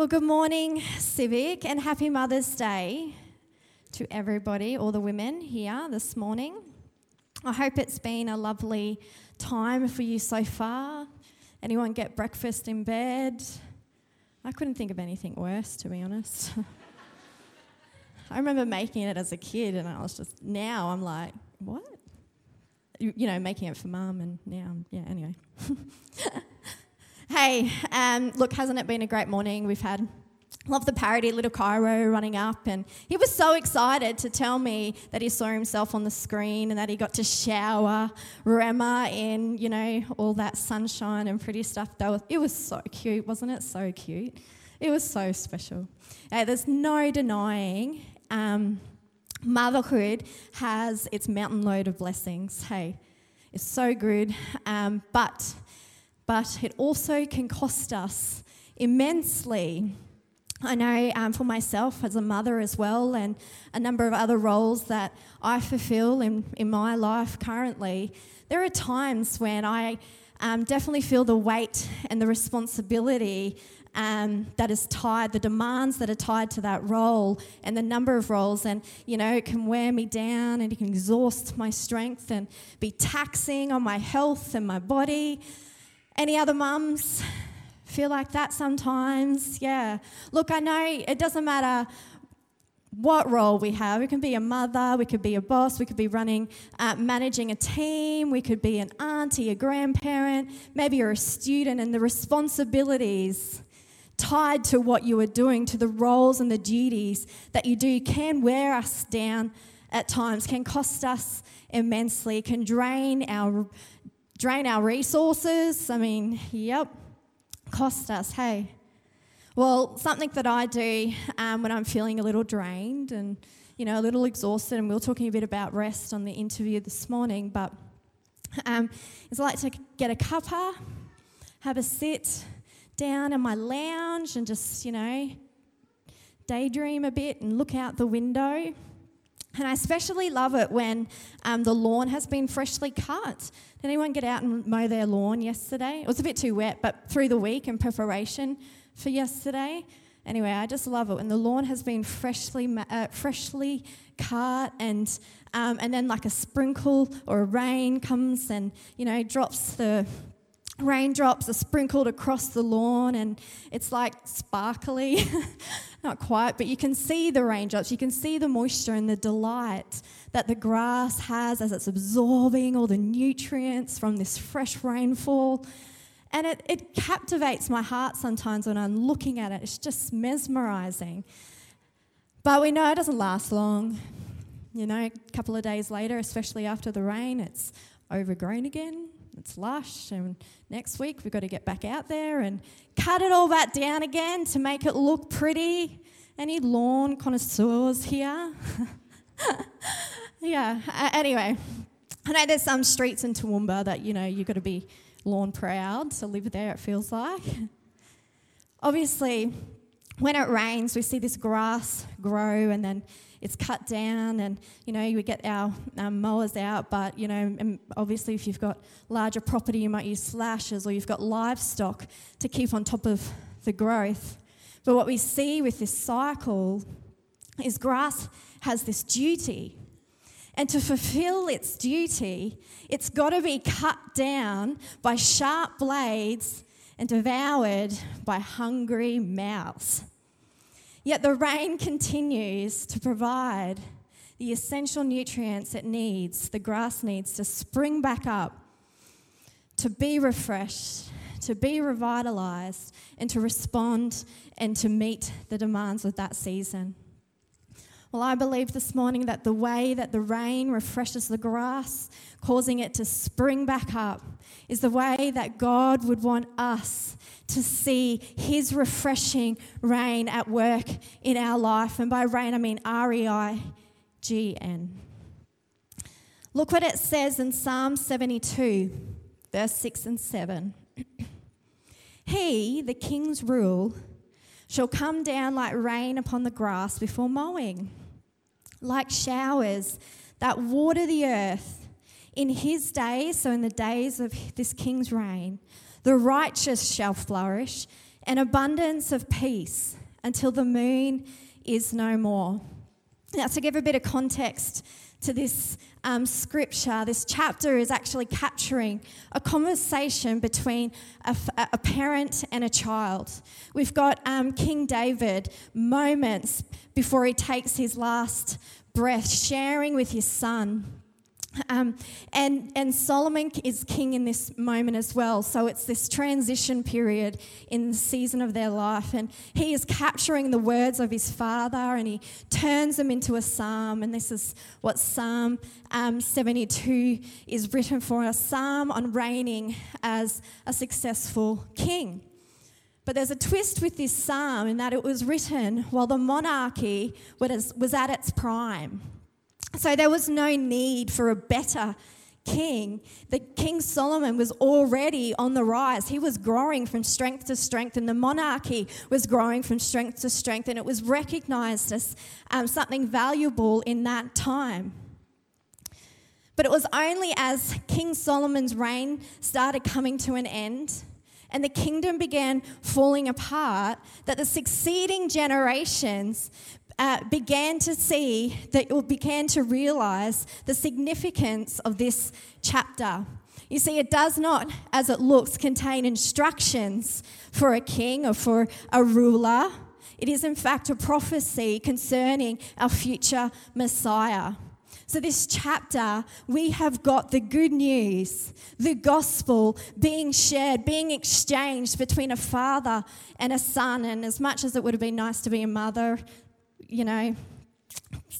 Well, good morning, Civic, and happy Mother's Day to everybody, all the women here this morning. I hope it's been a lovely time for you so far. Anyone get breakfast in bed? I couldn't think of anything worse, to be honest. I remember making it as a kid, and I was just, now I'm like, what? You, you know, making it for mum, and now, yeah, anyway. hey, um, look, hasn't it been a great morning? We've had Love the parody, little Cairo running up, and he was so excited to tell me that he saw himself on the screen and that he got to shower Rema in, you know, all that sunshine and pretty stuff. That was, it was so cute, wasn't it? So cute. It was so special. There's no denying um, motherhood has its mountain load of blessings. Hey, it's so good, um, but but it also can cost us immensely. I know um, for myself as a mother as well, and a number of other roles that I fulfill in, in my life currently, there are times when I um, definitely feel the weight and the responsibility um, that is tied, the demands that are tied to that role, and the number of roles. And, you know, it can wear me down and it can exhaust my strength and be taxing on my health and my body. Any other mums? feel like that sometimes. Yeah. Look, I know it doesn't matter what role we have. We can be a mother, we could be a boss, we could be running, uh, managing a team, we could be an auntie, a grandparent, maybe you're a student, and the responsibilities tied to what you are doing, to the roles and the duties that you do, can wear us down at times, can cost us immensely, can drain our drain our resources. I mean, yep, cost us, hey? Well, something that I do um, when I'm feeling a little drained and, you know, a little exhausted, and we were talking a bit about rest on the interview this morning, but um, is I like to get a cuppa, have a sit down in my lounge and just, you know, daydream a bit and look out the window. And I especially love it when um, the lawn has been freshly cut. Did anyone get out and mow their lawn yesterday? It was a bit too wet, but through the week in preparation for yesterday. Anyway, I just love it when the lawn has been freshly uh, freshly cut, and um, and then like a sprinkle or a rain comes and you know drops the raindrops are sprinkled across the lawn and it's like sparkly. Not quite, but you can see the raindrops. You can see the moisture and the delight that the grass has as it's absorbing all the nutrients from this fresh rainfall. And it, it captivates my heart sometimes when I'm looking at it. It's just mesmerizing. But we know it doesn't last long. You know, a couple of days later, especially after the rain, it's overgrown again it's lush, and next week we've got to get back out there and cut it all back down again to make it look pretty. Any lawn connoisseurs here? yeah, uh, anyway, I know there's some streets in Toowoomba that, you know, you've got to be lawn proud to live there, it feels like. Obviously, when it rains, we see this grass grow and then it's cut down and you know we get our um, mowers out but you know obviously if you've got larger property you might use slashes or you've got livestock to keep on top of the growth. But what we see with this cycle is grass has this duty. And to fulfill its duty it's got to be cut down by sharp blades and devoured by hungry mouths Yet the rain continues to provide the essential nutrients it needs, the grass needs to spring back up, to be refreshed, to be revitalized, and to respond and to meet the demands of that season. Well, I believe this morning that the way that the rain refreshes the grass, causing it to spring back up, is the way that God would want us to see His refreshing rain at work in our life. And by rain, I mean R E I G N. Look what it says in Psalm 72, verse 6 and 7. he, the king's rule, shall come down like rain upon the grass before mowing, like showers that water the earth. In his days, so in the days of this king's reign, the righteous shall flourish, an abundance of peace until the moon is no more. Now, to give a bit of context to this um, scripture, this chapter is actually capturing a conversation between a, a parent and a child. We've got um, King David moments before he takes his last breath, sharing with his son um, and, and Solomon is king in this moment as well. So it's this transition period in the season of their life. And he is capturing the words of his father and he turns them into a psalm. And this is what Psalm um, 72 is written for a psalm on reigning as a successful king. But there's a twist with this psalm in that it was written while the monarchy was, was at its prime. So there was no need for a better king. The King Solomon was already on the rise. He was growing from strength to strength, and the monarchy was growing from strength to strength, and it was recognized as um, something valuable in that time. But it was only as King Solomon's reign started coming to an end and the kingdom began falling apart that the succeeding generations uh, began to see, that began to realize the significance of this chapter. You see, it does not, as it looks, contain instructions for a king or for a ruler. It is, in fact, a prophecy concerning our future Messiah. So, this chapter, we have got the good news, the gospel being shared, being exchanged between a father and a son. And as much as it would have been nice to be a mother, you know,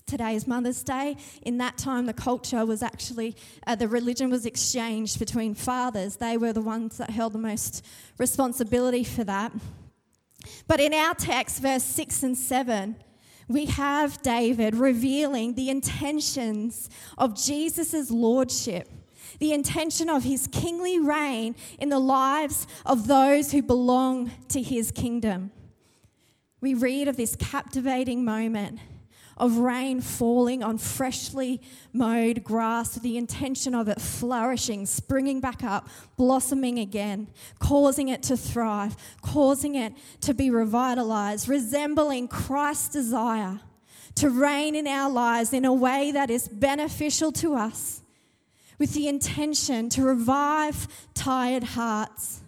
today is Mother's Day. In that time, the culture was actually, uh, the religion was exchanged between fathers. They were the ones that held the most responsibility for that. But in our text, verse 6 and 7, we have David revealing the intentions of Jesus' lordship, the intention of his kingly reign in the lives of those who belong to his kingdom we read of this captivating moment of rain falling on freshly mowed grass with the intention of it flourishing, springing back up, blossoming again, causing it to thrive, causing it to be revitalized, resembling Christ's desire to reign in our lives in a way that is beneficial to us, with the intention to revive tired hearts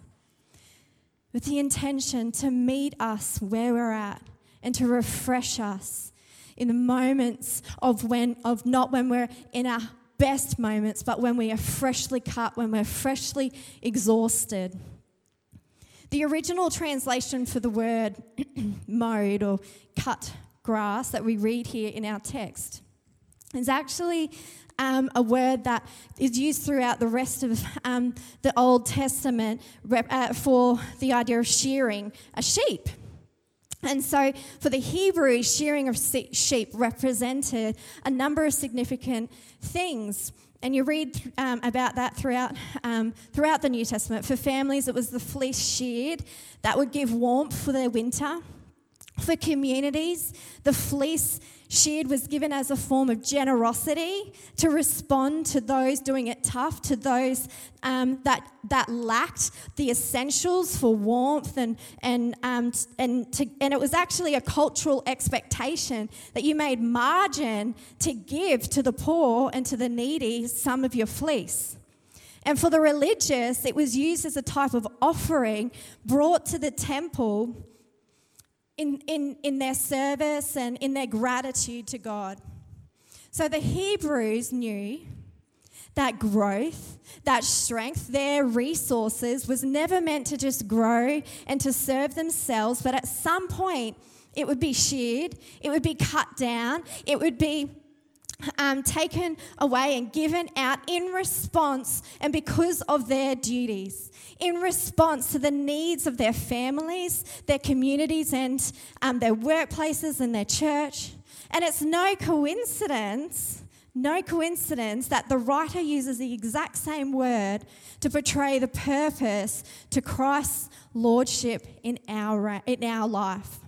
with the intention to meet us where we're at and to refresh us in the moments of when of not when we're in our best moments but when we are freshly cut when we're freshly exhausted. The original translation for the word mowed or cut grass that we read here in our text is actually um, a word that is used throughout the rest of um, the Old Testament rep, uh, for the idea of shearing a sheep. And so, for the Hebrew, shearing of sheep represented a number of significant things. And you read um, about that throughout, um, throughout the New Testament. For families, it was the fleece sheared that would give warmth for their winter. For communities, the fleece sheared was given as a form of generosity to respond to those doing it tough, to those um, that, that lacked the essentials for warmth. And, and, um, and, to, and it was actually a cultural expectation that you made margin to give to the poor and to the needy some of your fleece. And for the religious, it was used as a type of offering brought to the temple in, in, in their service and in their gratitude to God. So the Hebrews knew that growth, that strength, their resources was never meant to just grow and to serve themselves, but at some point it would be sheared, it would be cut down, it would be um, taken away and given out in response and because of their duties in response to the needs of their families, their communities, and um, their workplaces and their church. And it's no coincidence, no coincidence that the writer uses the exact same word to portray the purpose to Christ's lordship in our, in our life.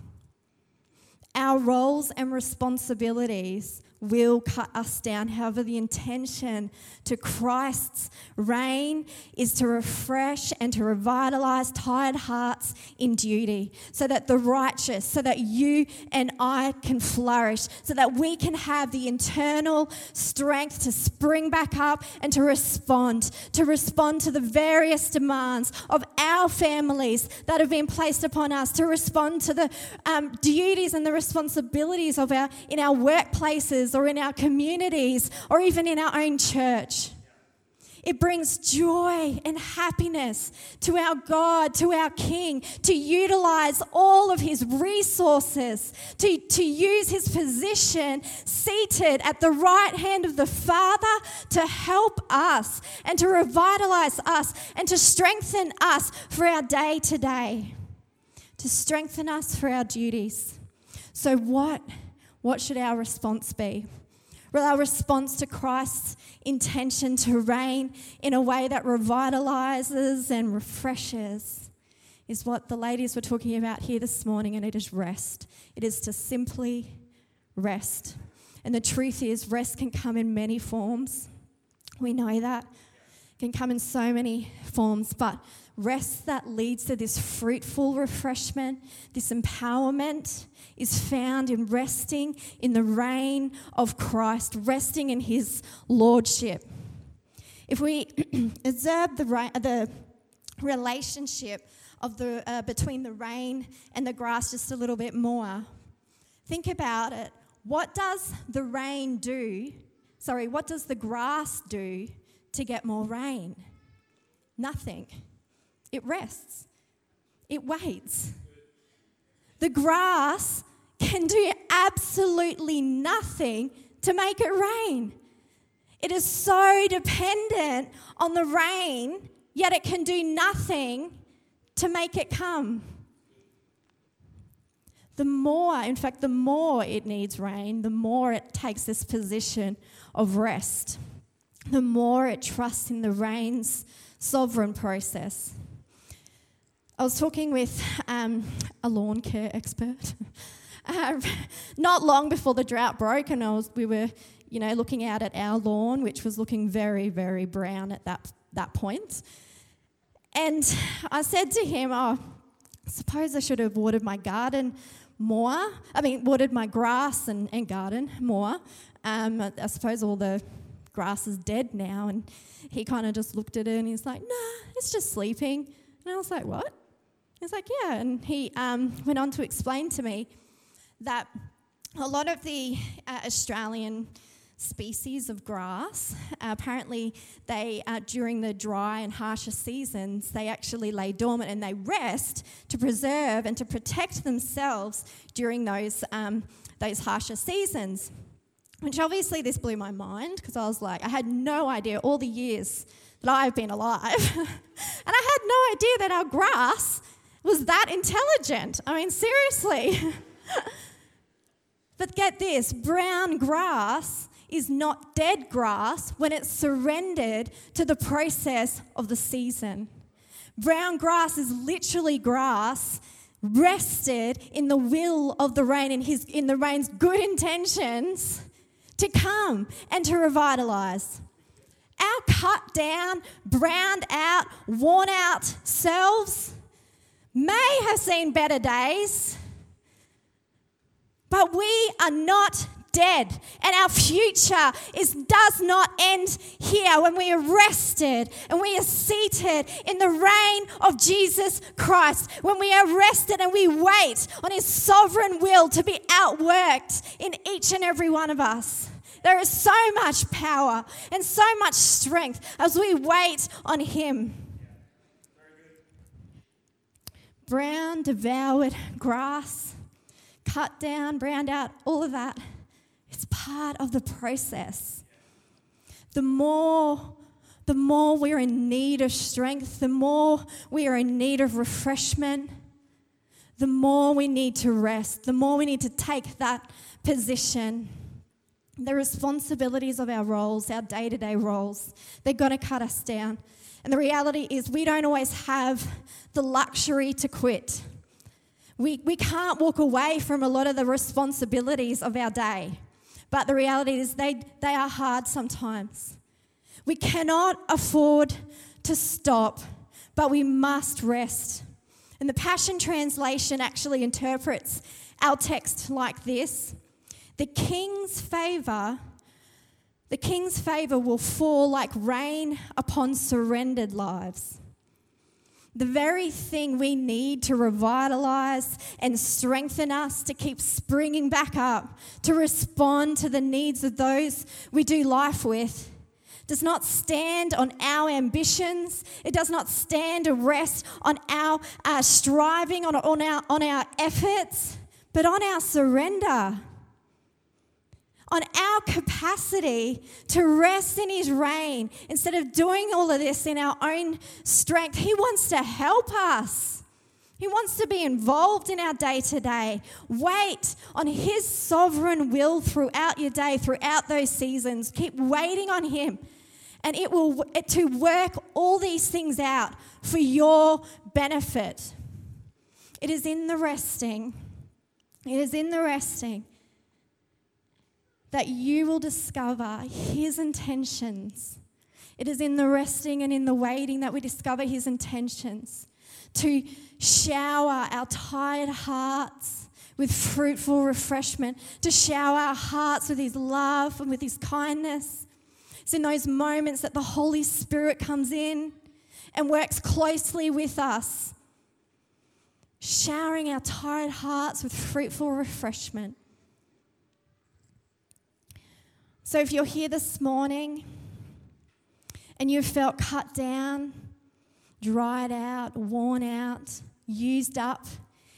Our roles and responsibilities will cut us down. However, the intention to Christ's reign is to refresh and to revitalize tired hearts in duty so that the righteous, so that you and I can flourish, so that we can have the internal strength to spring back up and to respond, to respond to the various demands of our families that have been placed upon us, to respond to the um, duties and the responsibilities of our in our workplaces or in our communities or even in our own church. It brings joy and happiness to our God, to our King, to utilize all of his resources, to, to use his position seated at the right hand of the Father to help us and to revitalize us and to strengthen us for our day to day, to strengthen us for our duties. So, what, what should our response be? Our response to Christ's intention to reign in a way that revitalizes and refreshes is what the ladies were talking about here this morning, and it is rest. It is to simply rest. And the truth is, rest can come in many forms. We know that. It can come in so many forms, but rest that leads to this fruitful refreshment, this empowerment, is found in resting in the reign of Christ, resting in his lordship. If we observe the, the relationship of the, uh, between the rain and the grass just a little bit more, think about it. What does the rain do? Sorry, what does the grass do to get more rain? Nothing. It rests, it waits. The grass can do absolutely nothing to make it rain. It is so dependent on the rain, yet it can do nothing to make it come. The more, in fact, the more it needs rain, the more it takes this position of rest, the more it trusts in the rain's sovereign process. I was talking with um, a lawn care expert uh, not long before the drought broke, and I was, we were, you know, looking out at our lawn, which was looking very, very brown at that, that point. And I said to him, Oh, suppose I should have watered my garden more. I mean, watered my grass and, and garden more. Um, I suppose all the grass is dead now. And he kind of just looked at it and he's like, Nah, it's just sleeping. And I was like, What? He's like, yeah. And he um, went on to explain to me that a lot of the uh, Australian species of grass, uh, apparently they, uh, during the dry and harsher seasons, they actually lay dormant and they rest to preserve and to protect themselves during those, um, those harsher seasons. Which obviously this blew my mind because I was like, I had no idea all the years that I've been alive. and I had no idea that our grass was that intelligent. I mean, seriously. but get this brown grass is not dead grass when it's surrendered to the process of the season. Brown grass is literally grass rested in the will of the rain in his in the rain's good intentions to come and to revitalize. Our cut down, browned out, worn out selves may have seen better days, but we are not dead and our future is does not end here. When we are rested and we are seated in the reign of Jesus Christ when we are rested and we wait on his sovereign will to be outworked in each and every one of us there is so much power and so much strength as we wait on him brown, devoured grass, cut down, browned out, all of that. It's part of the process. The more the more we're in need of strength, the more we are in need of refreshment, the more we need to rest, the more we need to take that position. The responsibilities of our roles, our day to day roles, they're going to cut us down. And the reality is, we don't always have the luxury to quit. We, we can't walk away from a lot of the responsibilities of our day. But the reality is, they, they are hard sometimes. We cannot afford to stop, but we must rest. And the Passion Translation actually interprets our text like this The king's favor. The king's favor will fall like rain upon surrendered lives the very thing we need to revitalize and strengthen us to keep springing back up, to respond to the needs of those we do life with, does not stand on our ambitions. It does not stand or rest on our uh, striving, on, on, our, on our efforts, but on our surrender on our capacity to rest in His reign instead of doing all of this in our own strength. He wants to help us. He wants to be involved in our day to day. Wait on His sovereign will throughout your day, throughout those seasons. Keep waiting on Him, and it will to work all these things out for your benefit. It is in the resting. It is in the resting that you will discover His intentions. It is in the resting and in the waiting that we discover His intentions to shower our tired hearts with fruitful refreshment, to shower our hearts with His love and with His kindness. It's in those moments that the Holy Spirit comes in and works closely with us, showering our tired hearts with fruitful refreshment. So if you're here this morning and you've felt cut down, dried out, worn out, used up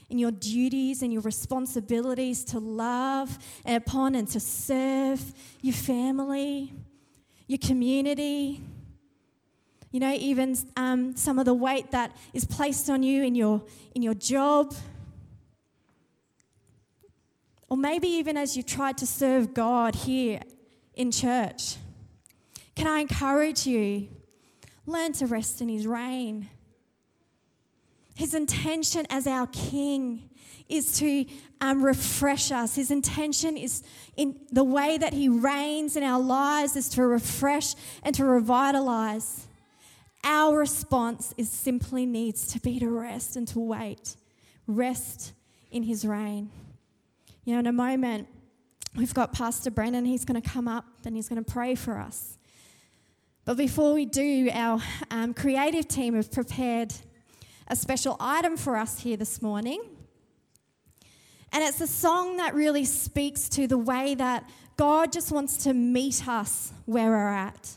in your duties and your responsibilities to love and upon and to serve your family, your community, you know, even um, some of the weight that is placed on you in your, in your job. Or maybe even as you tried to serve God here in church. Can I encourage you? Learn to rest in His reign. His intention as our King is to um, refresh us. His intention is in the way that He reigns in our lives is to refresh and to revitalize. Our response is simply needs to be to rest and to wait. Rest in His reign. You know, in a moment, we've got Pastor Brennan. He's going to come up and he's going to pray for us. But before we do, our um, creative team have prepared a special item for us here this morning. And it's a song that really speaks to the way that God just wants to meet us where we're at.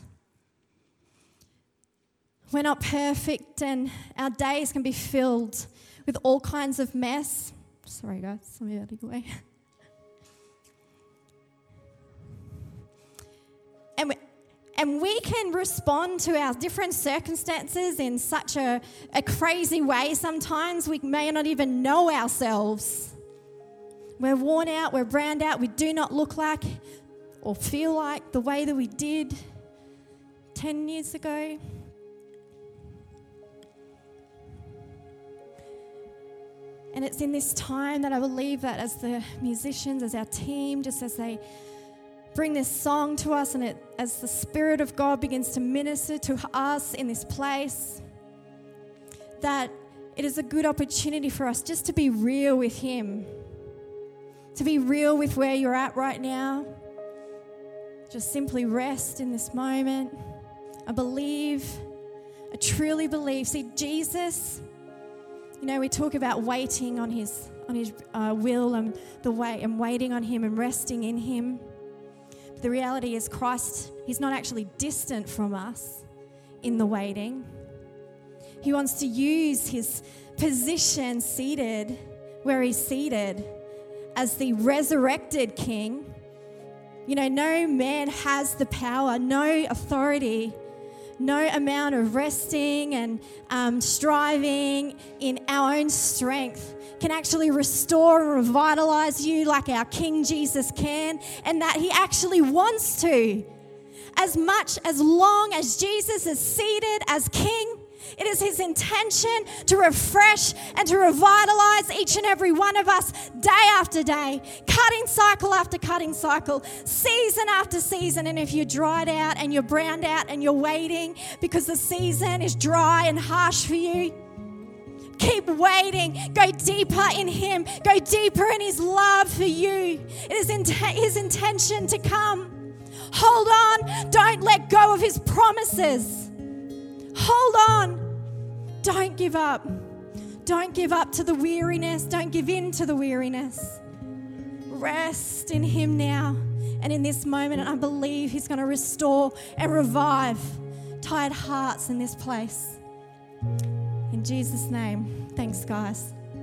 We're not perfect, and our days can be filled with all kinds of mess. Sorry, guys, let me out of the way. And we, and we can respond to our different circumstances in such a, a crazy way sometimes we may not even know ourselves. We're worn out, we're browned out, we do not look like or feel like the way that we did 10 years ago. And it's in this time that I believe that as the musicians, as our team, just as they bring this song to us, and it, as the Spirit of God begins to minister to us in this place, that it is a good opportunity for us just to be real with Him, to be real with where you're at right now. Just simply rest in this moment. I believe, I truly believe. See, Jesus, you know, we talk about waiting on His on His uh, will and the way and waiting on Him and resting in Him the reality is, Christ, He's not actually distant from us in the waiting. He wants to use His position seated where He's seated as the resurrected King. You know, no man has the power, no authority, no amount of resting and um, striving in our own strength can actually restore and revitalize you like our King Jesus can, and that He actually wants to. As much as long as Jesus is seated as King, It is His intention to refresh and to revitalize each and every one of us day after day, cutting cycle after cutting cycle, season after season. And if you're dried out and you're browned out and you're waiting because the season is dry and harsh for you, Keep waiting. Go deeper in Him. Go deeper in His love for you. It is His intention to come. Hold on. Don't let go of His promises. Hold on. Don't give up. Don't give up to the weariness. Don't give in to the weariness. Rest in Him now and in this moment. And I believe He's going to restore and revive tired hearts in this place. In Jesus' name, thanks, guys.